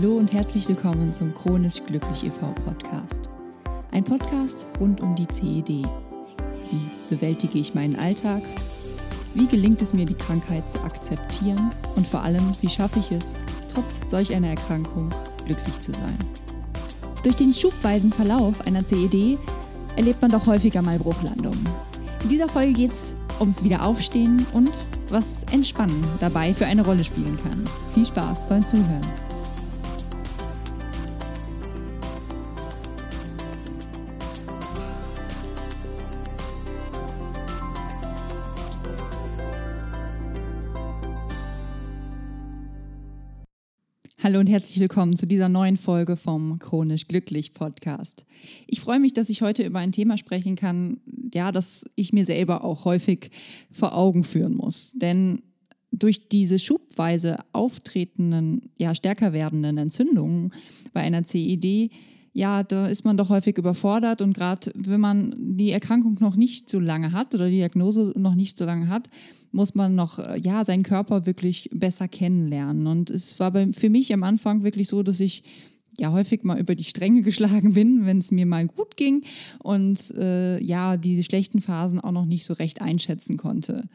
Hallo und herzlich willkommen zum Chronisch Glücklich e.V. Podcast. Ein Podcast rund um die CED. Wie bewältige ich meinen Alltag? Wie gelingt es mir, die Krankheit zu akzeptieren? Und vor allem, wie schaffe ich es, trotz solch einer Erkrankung glücklich zu sein? Durch den schubweisen Verlauf einer CED erlebt man doch häufiger mal Bruchlandungen. In dieser Folge geht es ums Wiederaufstehen und was Entspannen dabei für eine Rolle spielen kann. Viel Spaß beim Zuhören. Hallo und herzlich willkommen zu dieser neuen Folge vom Chronisch Glücklich Podcast. Ich freue mich, dass ich heute über ein Thema sprechen kann, ja, das ich mir selber auch häufig vor Augen führen muss. Denn durch diese schubweise auftretenden, ja, stärker werdenden Entzündungen bei einer CED ja, da ist man doch häufig überfordert und gerade wenn man die Erkrankung noch nicht so lange hat oder die Diagnose noch nicht so lange hat, muss man noch äh, ja seinen Körper wirklich besser kennenlernen. Und es war für mich am Anfang wirklich so, dass ich ja häufig mal über die Stränge geschlagen bin, wenn es mir mal gut ging und äh, ja diese schlechten Phasen auch noch nicht so recht einschätzen konnte.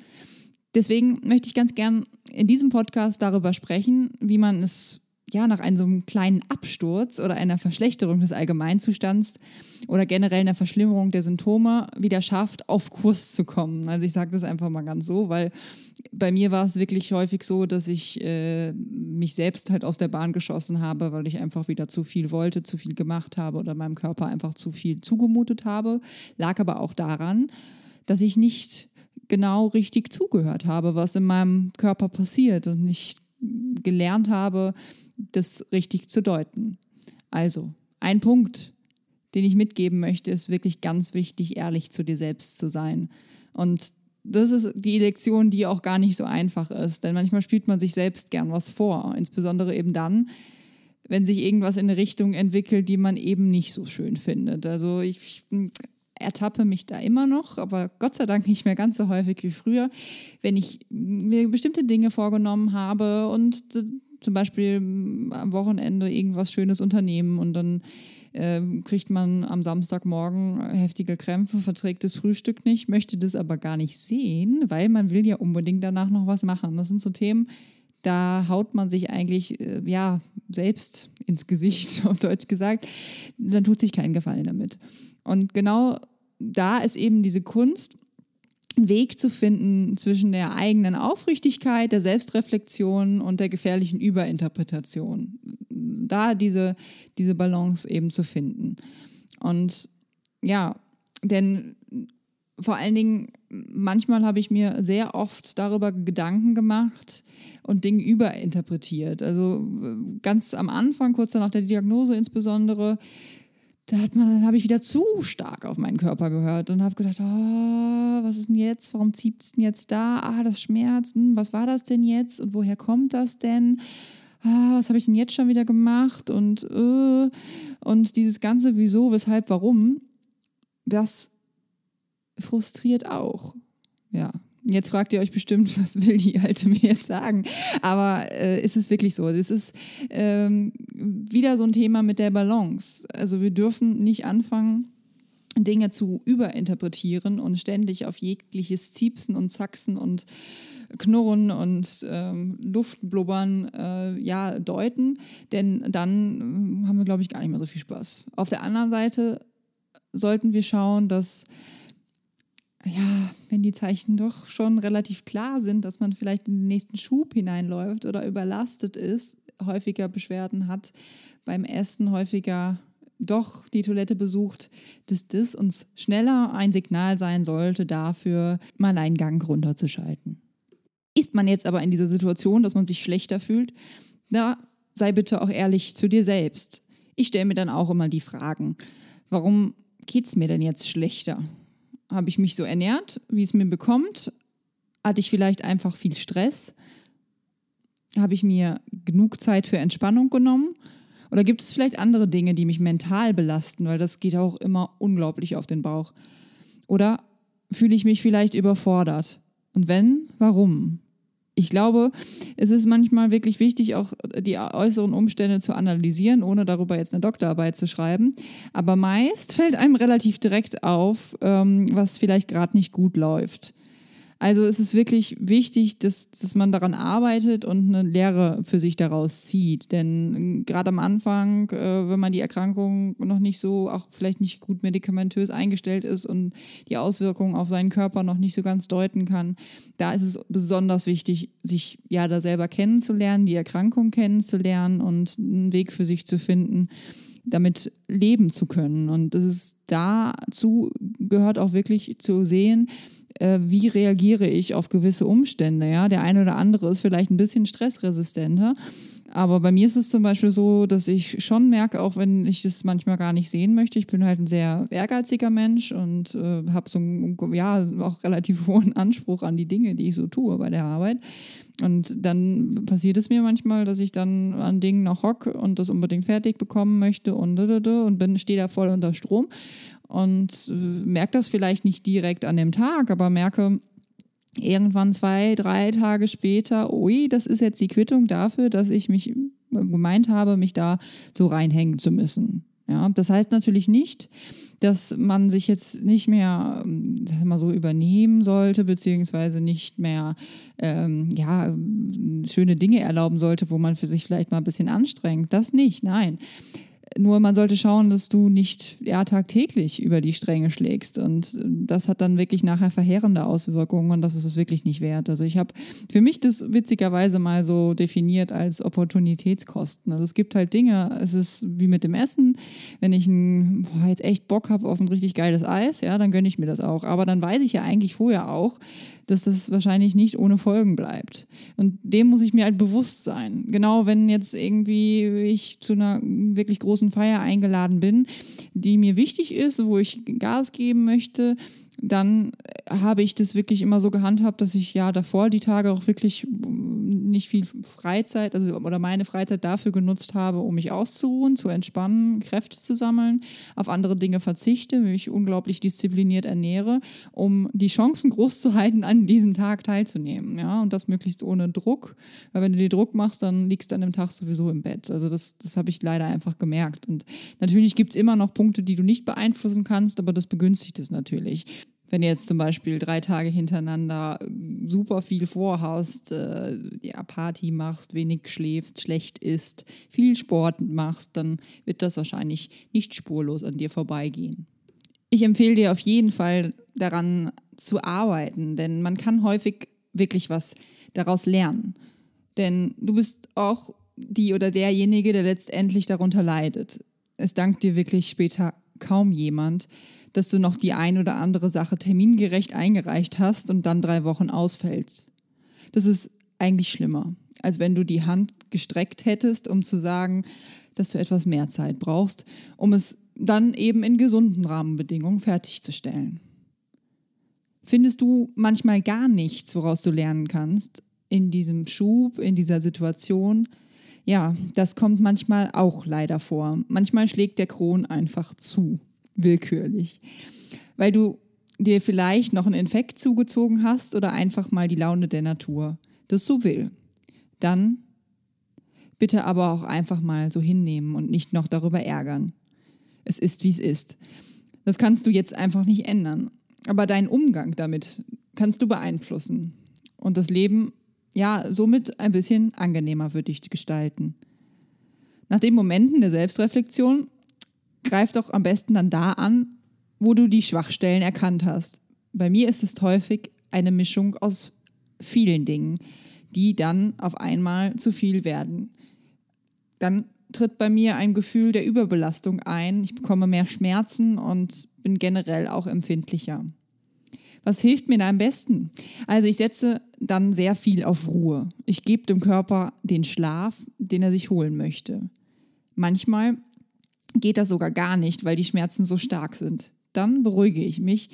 Deswegen möchte ich ganz gern in diesem Podcast darüber sprechen, wie man es ja, nach einem so einem kleinen Absturz oder einer Verschlechterung des Allgemeinzustands oder generell einer Verschlimmerung der Symptome wieder schafft, auf Kurs zu kommen. Also ich sage das einfach mal ganz so, weil bei mir war es wirklich häufig so, dass ich äh, mich selbst halt aus der Bahn geschossen habe, weil ich einfach wieder zu viel wollte, zu viel gemacht habe oder meinem Körper einfach zu viel zugemutet habe. Lag aber auch daran, dass ich nicht genau richtig zugehört habe, was in meinem Körper passiert und nicht gelernt habe, das richtig zu deuten. Also, ein Punkt, den ich mitgeben möchte, ist wirklich ganz wichtig, ehrlich zu dir selbst zu sein. Und das ist die Lektion, die auch gar nicht so einfach ist, denn manchmal spielt man sich selbst gern was vor, insbesondere eben dann, wenn sich irgendwas in eine Richtung entwickelt, die man eben nicht so schön findet. Also ich ertappe mich da immer noch, aber Gott sei Dank nicht mehr ganz so häufig wie früher, wenn ich mir bestimmte Dinge vorgenommen habe und zum Beispiel am Wochenende irgendwas Schönes unternehmen und dann äh, kriegt man am Samstagmorgen heftige Krämpfe, verträgt das Frühstück nicht, möchte das aber gar nicht sehen, weil man will ja unbedingt danach noch was machen. Das sind so Themen, da haut man sich eigentlich äh, ja selbst ins Gesicht, auf Deutsch gesagt. Dann tut sich keinen Gefallen damit. Und genau da ist eben diese Kunst, einen Weg zu finden zwischen der eigenen Aufrichtigkeit, der Selbstreflexion und der gefährlichen Überinterpretation. Da diese, diese Balance eben zu finden. Und ja, denn vor allen Dingen, manchmal habe ich mir sehr oft darüber Gedanken gemacht und Dinge überinterpretiert. Also ganz am Anfang, kurz nach der Diagnose insbesondere, da hat man, dann habe ich wieder zu stark auf meinen Körper gehört und habe gedacht, oh, was ist denn jetzt? Warum zieht es denn jetzt da? Ah, das schmerzt. Hm, was war das denn jetzt? Und woher kommt das denn? Ah, was habe ich denn jetzt schon wieder gemacht? Und, äh, und dieses ganze Wieso, weshalb, warum, das frustriert auch. Ja. Jetzt fragt ihr euch bestimmt, was will die Alte mir jetzt sagen? Aber äh, ist es wirklich so? Das ist ähm, wieder so ein Thema mit der Balance. Also wir dürfen nicht anfangen, Dinge zu überinterpretieren und ständig auf jegliches Ziepsen und Zacksen und Knurren und ähm, Luftblubbern äh, ja, deuten, denn dann äh, haben wir, glaube ich, gar nicht mehr so viel Spaß. Auf der anderen Seite sollten wir schauen, dass ja, wenn die Zeichen doch schon relativ klar sind, dass man vielleicht in den nächsten Schub hineinläuft oder überlastet ist, häufiger Beschwerden hat, beim Essen häufiger doch die Toilette besucht, dass das uns schneller ein Signal sein sollte dafür, mal einen Gang runterzuschalten. Ist man jetzt aber in dieser Situation, dass man sich schlechter fühlt, na, sei bitte auch ehrlich zu dir selbst. Ich stelle mir dann auch immer die Fragen, warum geht es mir denn jetzt schlechter? Habe ich mich so ernährt, wie es mir bekommt? Hatte ich vielleicht einfach viel Stress? Habe ich mir genug Zeit für Entspannung genommen? Oder gibt es vielleicht andere Dinge, die mich mental belasten, weil das geht auch immer unglaublich auf den Bauch? Oder fühle ich mich vielleicht überfordert? Und wenn, warum? Ich glaube, es ist manchmal wirklich wichtig, auch die äußeren Umstände zu analysieren, ohne darüber jetzt eine Doktorarbeit zu schreiben. Aber meist fällt einem relativ direkt auf, ähm, was vielleicht gerade nicht gut läuft. Also es ist wirklich wichtig, dass, dass man daran arbeitet und eine Lehre für sich daraus zieht. Denn ähm, gerade am Anfang, äh, wenn man die Erkrankung noch nicht so, auch vielleicht nicht gut medikamentös eingestellt ist und die Auswirkungen auf seinen Körper noch nicht so ganz deuten kann, da ist es besonders wichtig, sich ja da selber kennenzulernen, die Erkrankung kennenzulernen und einen Weg für sich zu finden damit leben zu können. Und es ist dazu gehört auch wirklich zu sehen, äh, wie reagiere ich auf gewisse Umstände. Ja? Der eine oder andere ist vielleicht ein bisschen stressresistenter. Aber bei mir ist es zum Beispiel so, dass ich schon merke, auch wenn ich das manchmal gar nicht sehen möchte, ich bin halt ein sehr ehrgeiziger Mensch und äh, habe so einen, ja, auch relativ hohen Anspruch an die Dinge, die ich so tue bei der Arbeit. Und dann passiert es mir manchmal, dass ich dann an Dingen noch hocke und das unbedingt fertig bekommen möchte und, und bin, stehe da voll unter Strom und äh, merke das vielleicht nicht direkt an dem Tag, aber merke irgendwann zwei, drei Tage später, ui, das ist jetzt die Quittung dafür, dass ich mich äh, gemeint habe, mich da so reinhängen zu müssen. Ja, das heißt natürlich nicht, dass man sich jetzt nicht mehr ähm, mal so übernehmen sollte, beziehungsweise nicht mehr ähm, ja, schöne Dinge erlauben sollte, wo man für sich vielleicht mal ein bisschen anstrengt. Das nicht, nein. Nur man sollte schauen, dass du nicht ja, tagtäglich über die Stränge schlägst. Und äh, das hat dann wirklich nachher verheerende Auswirkungen und das ist es wirklich nicht wert. Also ich habe für mich das witzigerweise mal so definiert als Opportunitätskosten. Also es gibt halt Dinge, es ist wie mit dem Essen. Wenn ich ein, boah, jetzt echt Bock habe auf ein richtig geiles Eis, ja, dann gönne ich mir das auch. Aber dann weiß ich ja eigentlich vorher auch, dass das wahrscheinlich nicht ohne Folgen bleibt. Und dem muss ich mir halt bewusst sein. Genau, wenn jetzt irgendwie ich zu einer wirklich großen Feier eingeladen bin, die mir wichtig ist, wo ich Gas geben möchte, dann habe ich das wirklich immer so gehandhabt, dass ich ja davor die Tage auch wirklich nicht viel Freizeit, also oder meine Freizeit dafür genutzt habe, um mich auszuruhen, zu entspannen, Kräfte zu sammeln, auf andere Dinge verzichte, mich unglaublich diszipliniert ernähre, um die Chancen groß zu halten, an diesem Tag teilzunehmen. Ja, und das möglichst ohne Druck, weil wenn du dir Druck machst, dann liegst du an dem Tag sowieso im Bett. Also das, das habe ich leider einfach gemerkt. Und natürlich gibt es immer noch Punkte, die du nicht beeinflussen kannst, aber das begünstigt es natürlich. Wenn du jetzt zum Beispiel drei Tage hintereinander super viel vorhast, äh, ja, Party machst, wenig schläfst, schlecht isst, viel Sport machst, dann wird das wahrscheinlich nicht spurlos an dir vorbeigehen. Ich empfehle dir auf jeden Fall daran zu arbeiten, denn man kann häufig wirklich was daraus lernen. Denn du bist auch die oder derjenige, der letztendlich darunter leidet. Es dankt dir wirklich später kaum jemand, dass du noch die ein oder andere Sache termingerecht eingereicht hast und dann drei Wochen ausfällst. Das ist eigentlich schlimmer, als wenn du die Hand gestreckt hättest, um zu sagen, dass du etwas mehr Zeit brauchst, um es dann eben in gesunden Rahmenbedingungen fertigzustellen. Findest du manchmal gar nichts, woraus du lernen kannst, in diesem Schub, in dieser Situation? Ja, das kommt manchmal auch leider vor. Manchmal schlägt der Kron einfach zu willkürlich. Weil du dir vielleicht noch einen Infekt zugezogen hast oder einfach mal die Laune der Natur das so will. Dann bitte aber auch einfach mal so hinnehmen und nicht noch darüber ärgern. Es ist, wie es ist. Das kannst du jetzt einfach nicht ändern. Aber deinen Umgang damit kannst du beeinflussen. Und das Leben, ja, somit ein bisschen angenehmer für dich gestalten. Nach den Momenten der Selbstreflexion greif doch am besten dann da an, wo du die Schwachstellen erkannt hast. Bei mir ist es häufig eine Mischung aus vielen Dingen, die dann auf einmal zu viel werden. Dann tritt bei mir ein Gefühl der Überbelastung ein, ich bekomme mehr Schmerzen und bin generell auch empfindlicher. Was hilft mir da am besten? Also ich setze dann sehr viel auf Ruhe. Ich gebe dem Körper den Schlaf, den er sich holen möchte. Manchmal geht das sogar gar nicht, weil die Schmerzen so stark sind. Dann beruhige ich mich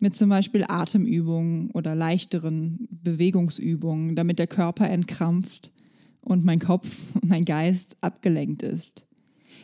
mit zum Beispiel Atemübungen oder leichteren Bewegungsübungen, damit der Körper entkrampft und mein Kopf, mein Geist abgelenkt ist.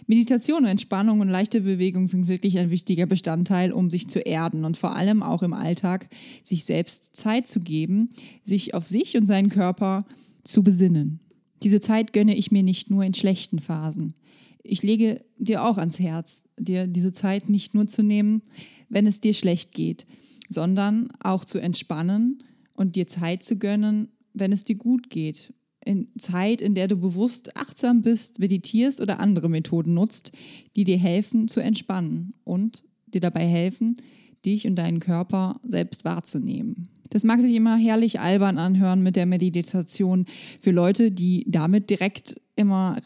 Meditation, Entspannung und leichte Bewegung sind wirklich ein wichtiger Bestandteil, um sich zu erden und vor allem auch im Alltag sich selbst Zeit zu geben, sich auf sich und seinen Körper zu besinnen. Diese Zeit gönne ich mir nicht nur in schlechten Phasen. Ich lege dir auch ans Herz, dir diese Zeit nicht nur zu nehmen, wenn es dir schlecht geht, sondern auch zu entspannen und dir Zeit zu gönnen, wenn es dir gut geht in Zeit, in der du bewusst achtsam bist, meditierst oder andere Methoden nutzt, die dir helfen zu entspannen und dir dabei helfen, dich und deinen Körper selbst wahrzunehmen. Das mag sich immer herrlich albern anhören mit der Meditation für Leute, die damit direkt immer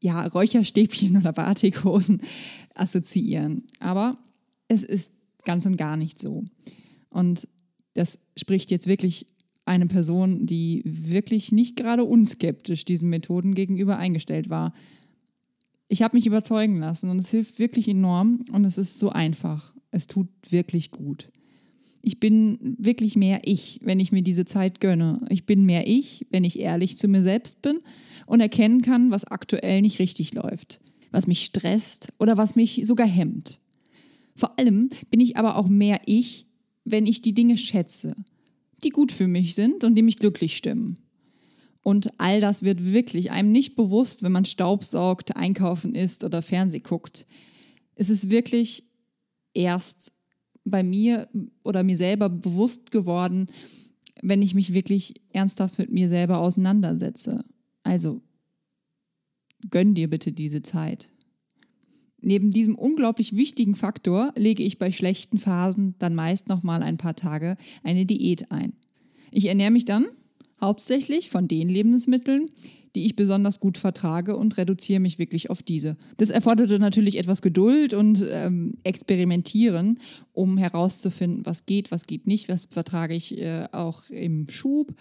ja, Räucherstäbchen oder Batikhosen assoziieren. Aber es ist ganz und gar nicht so. Und das spricht jetzt wirklich eine Person, die wirklich nicht gerade unskeptisch diesen Methoden gegenüber eingestellt war. Ich habe mich überzeugen lassen und es hilft wirklich enorm und es ist so einfach. Es tut wirklich gut. Ich bin wirklich mehr ich, wenn ich mir diese Zeit gönne. Ich bin mehr ich, wenn ich ehrlich zu mir selbst bin und erkennen kann, was aktuell nicht richtig läuft, was mich stresst oder was mich sogar hemmt. Vor allem bin ich aber auch mehr ich, wenn ich die Dinge schätze, die gut für mich sind und die mich glücklich stimmen. Und all das wird wirklich einem nicht bewusst, wenn man Staub saugt, einkaufen isst oder Fernseh guckt. Es ist wirklich erst bei mir oder mir selber bewusst geworden, wenn ich mich wirklich ernsthaft mit mir selber auseinandersetze. Also gönn dir bitte diese Zeit. Neben diesem unglaublich wichtigen Faktor lege ich bei schlechten Phasen dann meist noch mal ein paar Tage eine Diät ein. Ich ernähre mich dann hauptsächlich von den Lebensmitteln, die ich besonders gut vertrage und reduziere mich wirklich auf diese. Das erforderte natürlich etwas Geduld und ähm, Experimentieren, um herauszufinden, was geht, was geht nicht, was vertrage ich äh, auch im Schub.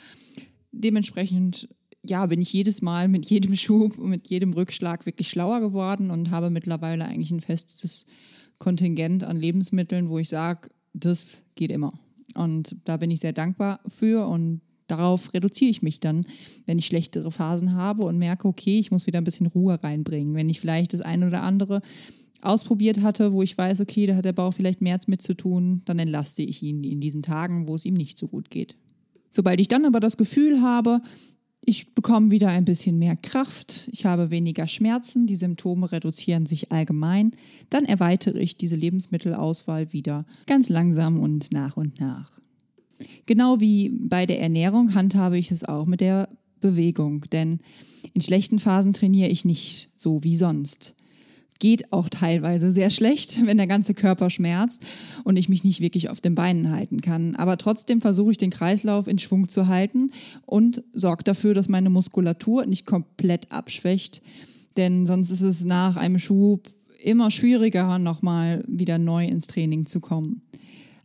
Dementsprechend ja, bin ich jedes Mal mit jedem Schub, mit jedem Rückschlag wirklich schlauer geworden und habe mittlerweile eigentlich ein festes Kontingent an Lebensmitteln, wo ich sage, das geht immer. Und da bin ich sehr dankbar für und darauf reduziere ich mich dann, wenn ich schlechtere Phasen habe und merke, okay, ich muss wieder ein bisschen Ruhe reinbringen. Wenn ich vielleicht das eine oder andere ausprobiert hatte, wo ich weiß, okay, da hat der Bauch vielleicht mehr mit zu tun, dann entlaste ich ihn in diesen Tagen, wo es ihm nicht so gut geht. Sobald ich dann aber das Gefühl habe, ich bekomme wieder ein bisschen mehr Kraft, ich habe weniger Schmerzen, die Symptome reduzieren sich allgemein, dann erweitere ich diese Lebensmittelauswahl wieder ganz langsam und nach und nach. Genau wie bei der Ernährung handhabe ich es auch mit der Bewegung, denn in schlechten Phasen trainiere ich nicht so wie sonst geht auch teilweise sehr schlecht, wenn der ganze Körper schmerzt und ich mich nicht wirklich auf den Beinen halten kann. Aber trotzdem versuche ich den Kreislauf in Schwung zu halten und sorge dafür, dass meine Muskulatur nicht komplett abschwächt. Denn sonst ist es nach einem Schub immer schwieriger, nochmal wieder neu ins Training zu kommen.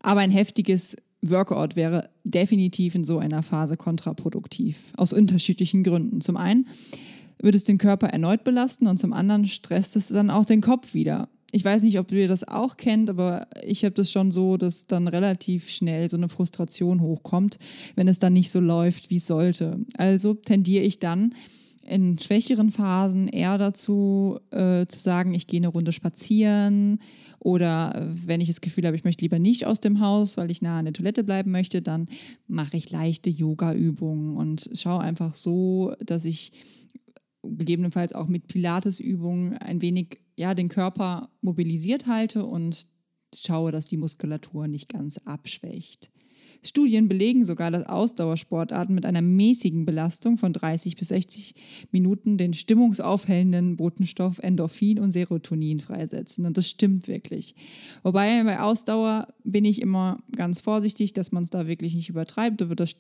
Aber ein heftiges Workout wäre definitiv in so einer Phase kontraproduktiv. Aus unterschiedlichen Gründen. Zum einen, würde es den Körper erneut belasten und zum anderen stresst es dann auch den Kopf wieder. Ich weiß nicht, ob ihr das auch kennt, aber ich habe das schon so, dass dann relativ schnell so eine Frustration hochkommt, wenn es dann nicht so läuft, wie es sollte. Also tendiere ich dann in schwächeren Phasen eher dazu äh, zu sagen, ich gehe eine Runde spazieren oder äh, wenn ich das Gefühl habe, ich möchte lieber nicht aus dem Haus, weil ich nah an der Toilette bleiben möchte, dann mache ich leichte Yoga-Übungen und schaue einfach so, dass ich gegebenenfalls auch mit Pilatesübungen ein wenig ja, den Körper mobilisiert halte und schaue, dass die Muskulatur nicht ganz abschwächt. Studien belegen sogar, dass Ausdauersportarten mit einer mäßigen Belastung von 30 bis 60 Minuten den stimmungsaufhellenden Botenstoff Endorphin und Serotonin freisetzen. Und das stimmt wirklich. Wobei bei Ausdauer bin ich immer ganz vorsichtig, dass man es da wirklich nicht übertreibt. Wird das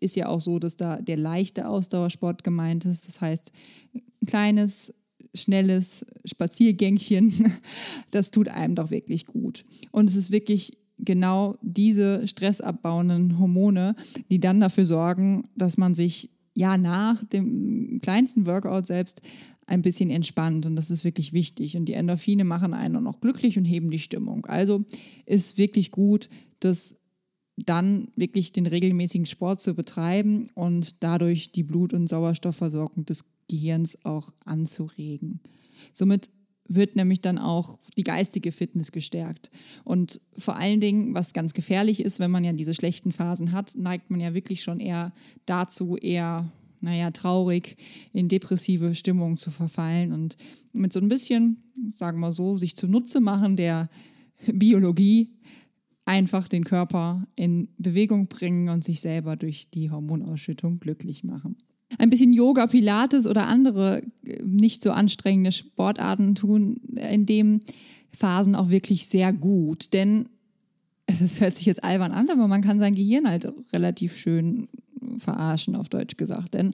ist ja auch so, dass da der leichte Ausdauersport gemeint ist. Das heißt, ein kleines, schnelles Spaziergängchen, das tut einem doch wirklich gut. Und es ist wirklich genau diese stressabbauenden Hormone, die dann dafür sorgen, dass man sich ja nach dem kleinsten Workout selbst ein bisschen entspannt und das ist wirklich wichtig. Und die Endorphine machen einen auch noch glücklich und heben die Stimmung. Also ist wirklich gut, dass dann wirklich den regelmäßigen Sport zu betreiben und dadurch die Blut- und Sauerstoffversorgung des Gehirns auch anzuregen. Somit wird nämlich dann auch die geistige Fitness gestärkt. Und vor allen Dingen, was ganz gefährlich ist, wenn man ja diese schlechten Phasen hat, neigt man ja wirklich schon eher dazu, eher, naja, traurig in depressive Stimmung zu verfallen und mit so ein bisschen, sagen wir so, sich zunutze machen der Biologie einfach den Körper in Bewegung bringen und sich selber durch die Hormonausschüttung glücklich machen ein bisschen Yoga, Pilates oder andere äh, nicht so anstrengende Sportarten tun in den Phasen auch wirklich sehr gut. Denn es hört sich jetzt albern an, aber man kann sein Gehirn halt relativ schön verarschen, auf Deutsch gesagt. Denn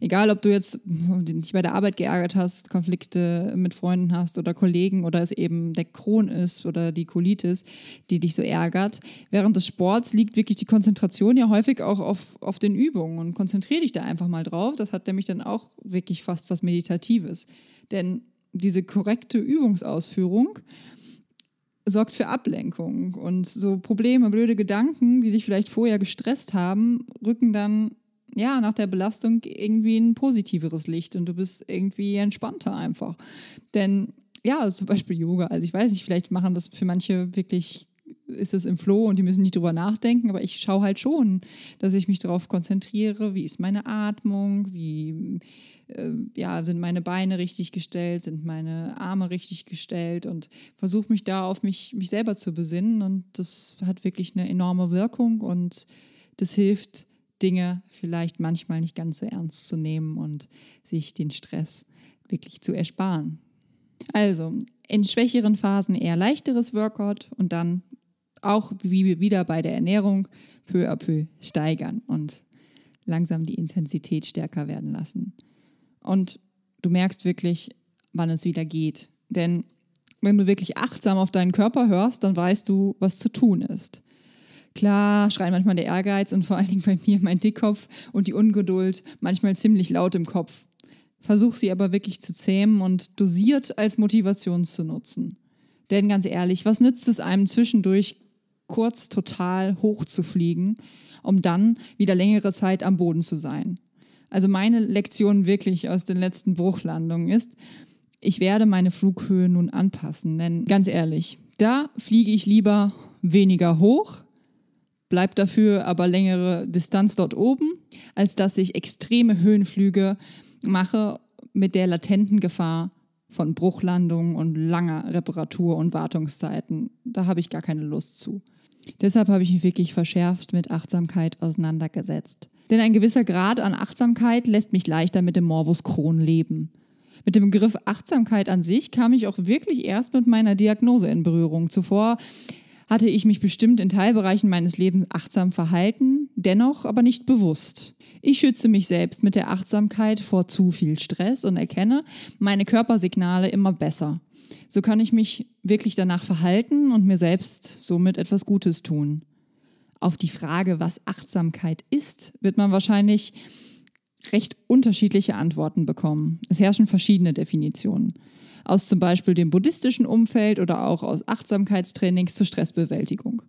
egal, ob du jetzt dich bei der Arbeit geärgert hast, Konflikte mit Freunden hast oder Kollegen oder es eben der Kron ist oder die Colitis, die dich so ärgert, während des Sports liegt wirklich die Konzentration ja häufig auch auf, auf den Übungen und konzentriere dich da einfach mal drauf. Das hat nämlich dann auch wirklich fast was Meditatives. Denn diese korrekte Übungsausführung, sorgt für Ablenkung und so Probleme, blöde Gedanken, die dich vielleicht vorher gestresst haben, rücken dann ja nach der Belastung irgendwie ein positiveres Licht und du bist irgendwie entspannter einfach. Denn ja, zum Beispiel Yoga. Also ich weiß nicht, vielleicht machen das für manche wirklich ist es im Flow und die müssen nicht drüber nachdenken, aber ich schaue halt schon, dass ich mich darauf konzentriere, wie ist meine Atmung, wie ja, sind meine Beine richtig gestellt, sind meine Arme richtig gestellt und versuche mich da auf mich, mich selber zu besinnen und das hat wirklich eine enorme Wirkung und das hilft, Dinge vielleicht manchmal nicht ganz so ernst zu nehmen und sich den Stress wirklich zu ersparen. Also in schwächeren Phasen eher leichteres Workout und dann auch wie wieder bei der Ernährung peu à peu steigern und langsam die Intensität stärker werden lassen. Und du merkst wirklich, wann es wieder geht. Denn wenn du wirklich achtsam auf deinen Körper hörst, dann weißt du, was zu tun ist. Klar schreit manchmal der Ehrgeiz und vor allen Dingen bei mir mein Dickkopf und die Ungeduld manchmal ziemlich laut im Kopf. Versuch sie aber wirklich zu zähmen und dosiert als Motivation zu nutzen. Denn ganz ehrlich, was nützt es einem zwischendurch kurz total hoch zu fliegen, um dann wieder längere Zeit am Boden zu sein. Also meine Lektion wirklich aus den letzten Bruchlandungen ist, ich werde meine Flughöhe nun anpassen, denn ganz ehrlich, da fliege ich lieber weniger hoch, bleib dafür aber längere Distanz dort oben, als dass ich extreme Höhenflüge mache mit der latenten Gefahr von Bruchlandungen und langer Reparatur- und Wartungszeiten. Da habe ich gar keine Lust zu. Deshalb habe ich mich wirklich verschärft mit Achtsamkeit auseinandergesetzt. Denn ein gewisser Grad an Achtsamkeit lässt mich leichter mit dem Morbus Crohn leben. Mit dem Begriff Achtsamkeit an sich kam ich auch wirklich erst mit meiner Diagnose in Berührung. Zuvor hatte ich mich bestimmt in Teilbereichen meines Lebens achtsam verhalten, dennoch aber nicht bewusst. Ich schütze mich selbst mit der Achtsamkeit vor zu viel Stress und erkenne meine Körpersignale immer besser. So kann ich mich wirklich danach verhalten und mir selbst somit etwas Gutes tun. Auf die Frage, was Achtsamkeit ist, wird man wahrscheinlich recht unterschiedliche Antworten bekommen. Es herrschen verschiedene Definitionen. Aus zum Beispiel dem buddhistischen Umfeld oder auch aus Achtsamkeitstrainings zur Stressbewältigung.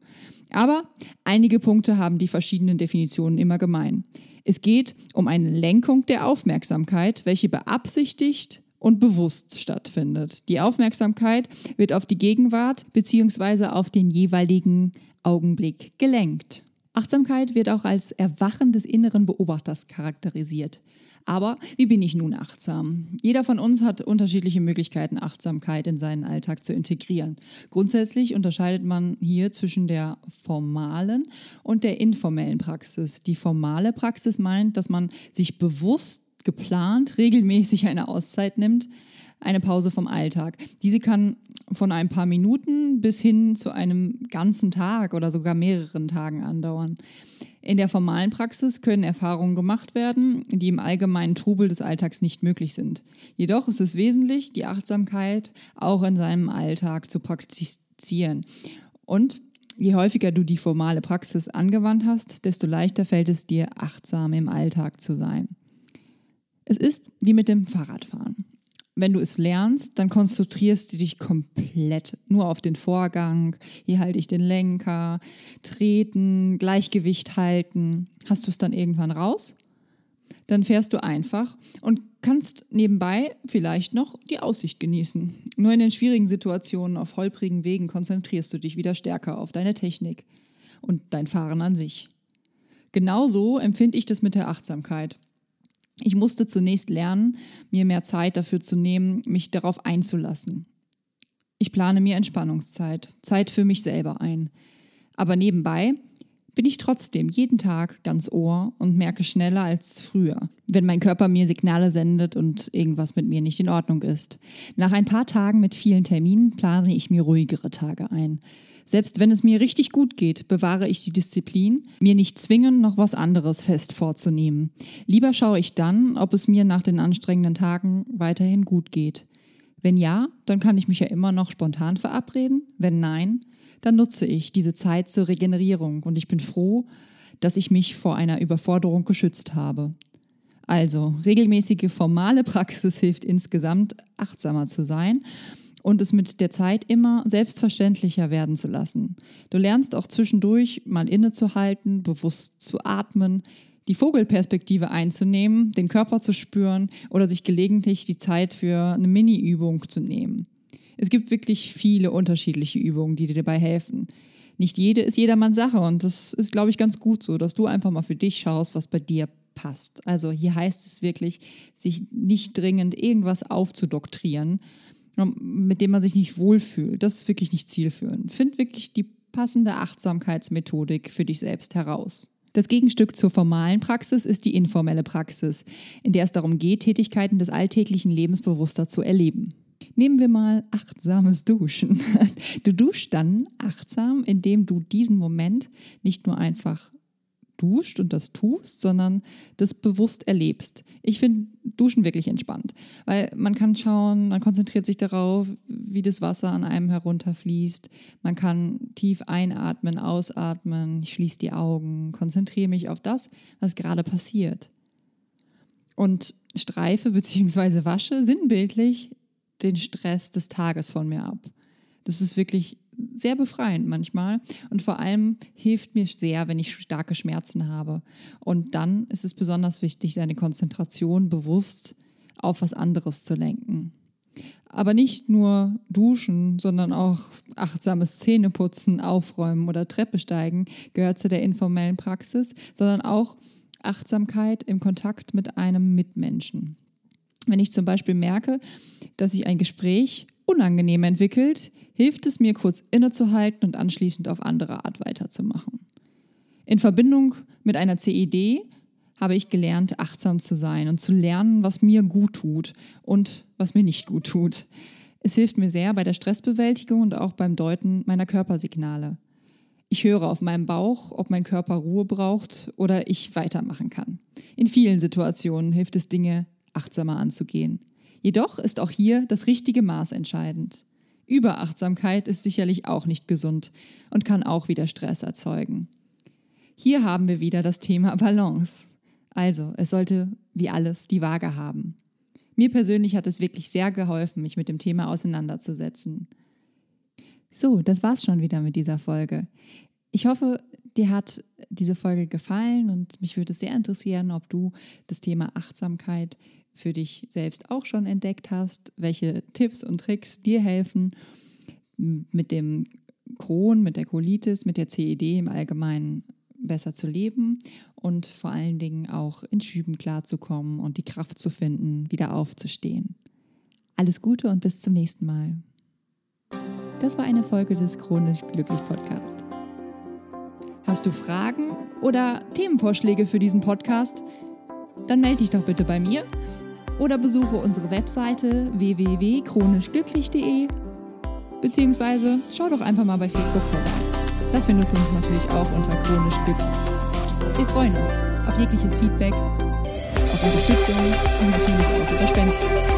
Aber einige Punkte haben die verschiedenen Definitionen immer gemein. Es geht um eine Lenkung der Aufmerksamkeit, welche beabsichtigt und bewusst stattfindet. Die Aufmerksamkeit wird auf die Gegenwart bzw. auf den jeweiligen Augenblick gelenkt. Achtsamkeit wird auch als Erwachen des inneren Beobachters charakterisiert. Aber wie bin ich nun achtsam? Jeder von uns hat unterschiedliche Möglichkeiten, Achtsamkeit in seinen Alltag zu integrieren. Grundsätzlich unterscheidet man hier zwischen der formalen und der informellen Praxis. Die formale Praxis meint, dass man sich bewusst geplant regelmäßig eine Auszeit nimmt, eine Pause vom Alltag. Diese kann von ein paar Minuten bis hin zu einem ganzen Tag oder sogar mehreren Tagen andauern. In der formalen Praxis können Erfahrungen gemacht werden, die im allgemeinen Trubel des Alltags nicht möglich sind. Jedoch ist es wesentlich, die Achtsamkeit auch in seinem Alltag zu praktizieren. Und je häufiger du die formale Praxis angewandt hast, desto leichter fällt es dir, achtsam im Alltag zu sein. Es ist wie mit dem Fahrradfahren. Wenn du es lernst, dann konzentrierst du dich komplett nur auf den Vorgang. Hier halte ich den Lenker, treten, Gleichgewicht halten. Hast du es dann irgendwann raus? Dann fährst du einfach und kannst nebenbei vielleicht noch die Aussicht genießen. Nur in den schwierigen Situationen auf holprigen Wegen konzentrierst du dich wieder stärker auf deine Technik und dein Fahren an sich. Genauso empfinde ich das mit der Achtsamkeit. Ich musste zunächst lernen, mir mehr Zeit dafür zu nehmen, mich darauf einzulassen. Ich plane mir Entspannungszeit, Zeit für mich selber ein. Aber nebenbei bin ich trotzdem jeden Tag ganz Ohr und merke schneller als früher, wenn mein Körper mir Signale sendet und irgendwas mit mir nicht in Ordnung ist. Nach ein paar Tagen mit vielen Terminen plane ich mir ruhigere Tage ein. Selbst wenn es mir richtig gut geht, bewahre ich die Disziplin, mir nicht zwingen, noch was anderes fest vorzunehmen. Lieber schaue ich dann, ob es mir nach den anstrengenden Tagen weiterhin gut geht. Wenn ja, dann kann ich mich ja immer noch spontan verabreden. Wenn nein, dann nutze ich diese Zeit zur Regenerierung und ich bin froh, dass ich mich vor einer Überforderung geschützt habe. Also, regelmäßige formale Praxis hilft insgesamt, achtsamer zu sein und es mit der Zeit immer selbstverständlicher werden zu lassen. Du lernst auch zwischendurch mal innezuhalten, bewusst zu atmen, die Vogelperspektive einzunehmen, den Körper zu spüren oder sich gelegentlich die Zeit für eine Mini-Übung zu nehmen. Es gibt wirklich viele unterschiedliche Übungen, die dir dabei helfen. Nicht jede ist jedermanns Sache und das ist, glaube ich, ganz gut so, dass du einfach mal für dich schaust, was bei dir passt. Also hier heißt es wirklich, sich nicht dringend irgendwas aufzudoktrieren, mit dem man sich nicht wohlfühlt. Das ist wirklich nicht zielführend. Find wirklich die passende Achtsamkeitsmethodik für dich selbst heraus. Das Gegenstück zur formalen Praxis ist die informelle Praxis, in der es darum geht, Tätigkeiten des alltäglichen Lebens bewusster zu erleben. Nehmen wir mal achtsames Duschen. Du duschst dann achtsam, indem du diesen Moment nicht nur einfach duscht und das tust, sondern das bewusst erlebst. Ich finde Duschen wirklich entspannt, weil man kann schauen, man konzentriert sich darauf, wie das Wasser an einem herunterfließt. Man kann tief einatmen, ausatmen, ich schließe die Augen, konzentriere mich auf das, was gerade passiert. Und streife bzw. wasche sinnbildlich den Stress des Tages von mir ab. Das ist wirklich sehr befreiend manchmal und vor allem hilft mir sehr, wenn ich starke Schmerzen habe. Und dann ist es besonders wichtig, seine Konzentration bewusst auf was anderes zu lenken. Aber nicht nur duschen, sondern auch achtsames Zähneputzen, aufräumen oder Treppe steigen gehört zu der informellen Praxis, sondern auch Achtsamkeit im Kontakt mit einem Mitmenschen. Wenn ich zum Beispiel merke, dass sich ein Gespräch unangenehm entwickelt, hilft es mir kurz innezuhalten und anschließend auf andere Art weiterzumachen. In Verbindung mit einer CED habe ich gelernt, achtsam zu sein und zu lernen, was mir gut tut und was mir nicht gut tut. Es hilft mir sehr bei der Stressbewältigung und auch beim Deuten meiner Körpersignale. Ich höre auf meinem Bauch, ob mein Körper Ruhe braucht oder ich weitermachen kann. In vielen Situationen hilft es, Dinge achtsamer anzugehen. Jedoch ist auch hier das richtige Maß entscheidend. Überachtsamkeit ist sicherlich auch nicht gesund und kann auch wieder Stress erzeugen. Hier haben wir wieder das Thema Balance. Also, es sollte wie alles die Waage haben. Mir persönlich hat es wirklich sehr geholfen, mich mit dem Thema auseinanderzusetzen. So, das war's schon wieder mit dieser Folge. Ich hoffe, dir hat diese Folge gefallen und mich würde es sehr interessieren, ob du das Thema Achtsamkeit für dich selbst auch schon entdeckt hast, welche Tipps und Tricks dir helfen, mit dem Crohn, mit der Colitis, mit der CED im Allgemeinen besser zu leben und vor allen Dingen auch in Schüben klarzukommen und die Kraft zu finden, wieder aufzustehen. Alles Gute und bis zum nächsten Mal. Das war eine Folge des Chronisch Glücklich Podcast. Hast du Fragen oder Themenvorschläge für diesen Podcast? Dann melde dich doch bitte bei mir oder besuche unsere Webseite www.chronischglücklich.de beziehungsweise schau doch einfach mal bei Facebook vorbei. Da findest du uns natürlich auch unter chronisch glücklich. Wir freuen uns auf jegliches Feedback, auf Unterstützung und natürlich auch über Spenden.